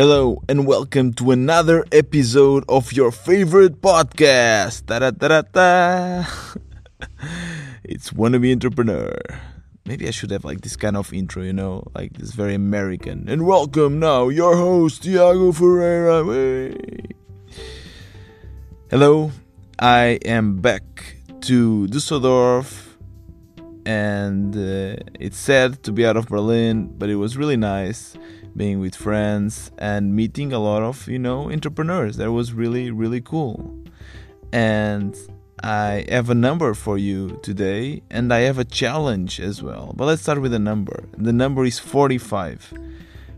Hello and welcome to another episode of your favorite podcast. Ta-da-ta-da-ta. it's Wannabe Entrepreneur. Maybe I should have like this kind of intro, you know, like this very American. And welcome now, your host, Tiago Ferreira. Hey. Hello, I am back to Düsseldorf and uh, it's sad to be out of Berlin, but it was really nice being with friends and meeting a lot of you know entrepreneurs. That was really really cool, and I have a number for you today, and I have a challenge as well. But let's start with the number. The number is 45.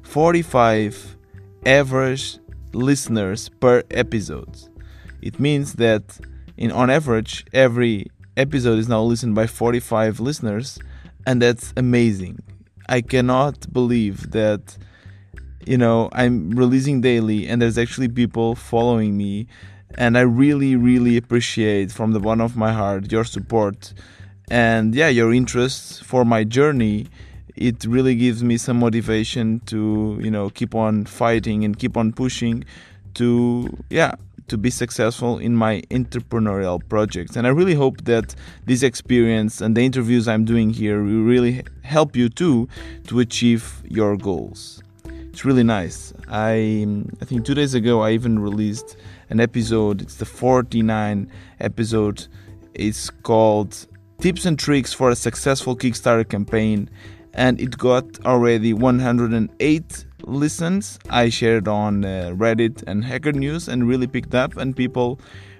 45 average listeners per episode. It means that in on average every episode is now listened by 45 listeners and that's amazing. I cannot believe that you know I'm releasing daily and there's actually people following me and I really really appreciate from the bottom of my heart your support and yeah your interest for my journey it really gives me some motivation to you know keep on fighting and keep on pushing to yeah to be successful in my entrepreneurial projects. And I really hope that this experience and the interviews I'm doing here will really help you too to achieve your goals. It's really nice. I I think 2 days ago I even released an episode. It's the 49 episode. It's called Tips and Tricks for a Successful Kickstarter Campaign and it got already 108 listens. I shared on uh, Reddit and Hacker News and really picked up, and people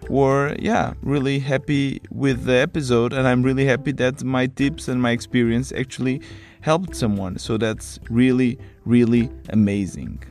were, yeah, really happy with the episode. And I'm really happy that my tips and my experience actually helped someone. So that's really, really amazing.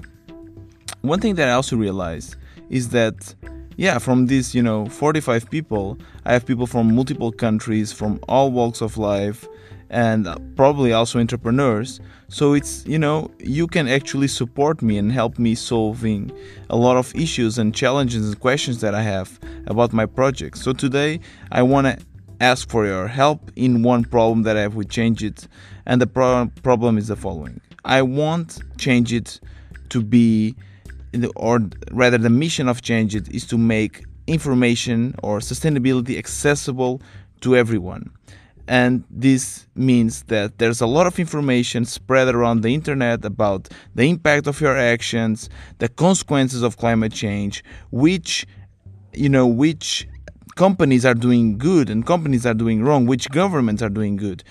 One thing that I also realized is that yeah, from these, you know, 45 people, I have people from multiple countries, from all walks of life, and probably also entrepreneurs. So it's, you know, you can actually support me and help me solving a lot of issues and challenges and questions that I have about my project. So today I want to ask for your help in one problem that I have with changeit. And the pro- problem is the following I want changeit to be, or rather, the mission of changeit is to make information or sustainability accessible to everyone and this means that there's a lot of information spread around the internet about the impact of your actions, the consequences of climate change, which you know which companies are doing good and companies are doing wrong, which governments are doing good.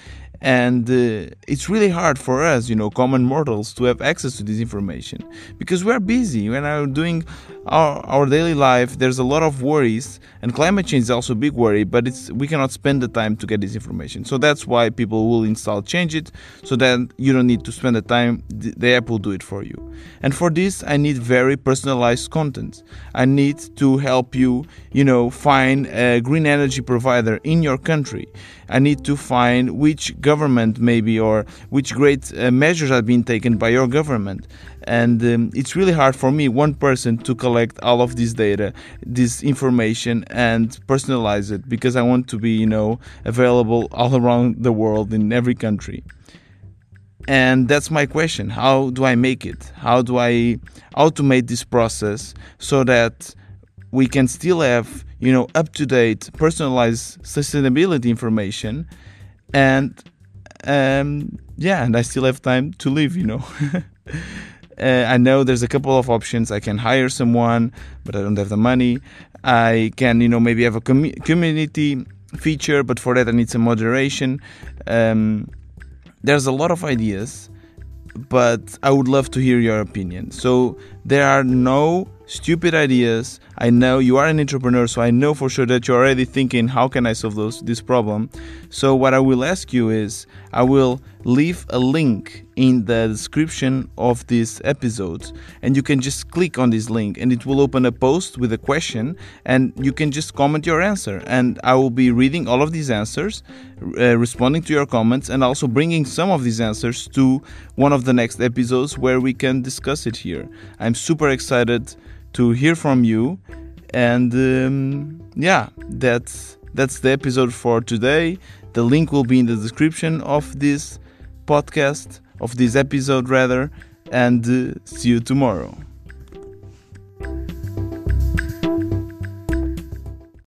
And uh, it's really hard for us you know common mortals to have access to this information because we're busy. When we're doing our, our daily life there's a lot of worries and climate change is also a big worry but it's we cannot spend the time to get this information. So that's why people will install changeit so that you don't need to spend the time the app will do it for you. And for this i need very personalized content. I need to help you you know find a green energy provider in your country. I need to find which government maybe or which great uh, measures have been taken by your government. And um, it's really hard for me one person to collect all of this data this information and personalize it because i want to be you know available all around the world in every country. And that's my question. How do i make it? How do i automate this process so that we can still have you know up to date personalized sustainability information? And um, yeah, and I still have time to live, you know. uh, I know there's a couple of options. I can hire someone, but I don't have the money. I can, you know, maybe have a com- community feature, but for that I need some moderation. Um, there's a lot of ideas, but I would love to hear your opinion. So there are no stupid ideas. I know you are an entrepreneur, so I know for sure that you're already thinking, how can I solve those, this problem? So, what I will ask you is, I will leave a link in the description of this episode, and you can just click on this link, and it will open a post with a question, and you can just comment your answer. And I will be reading all of these answers, uh, responding to your comments, and also bringing some of these answers to one of the next episodes where we can discuss it here. I'm super excited to hear from you. And um, yeah, that's that's the episode for today. The link will be in the description of this podcast, of this episode rather, and uh, see you tomorrow.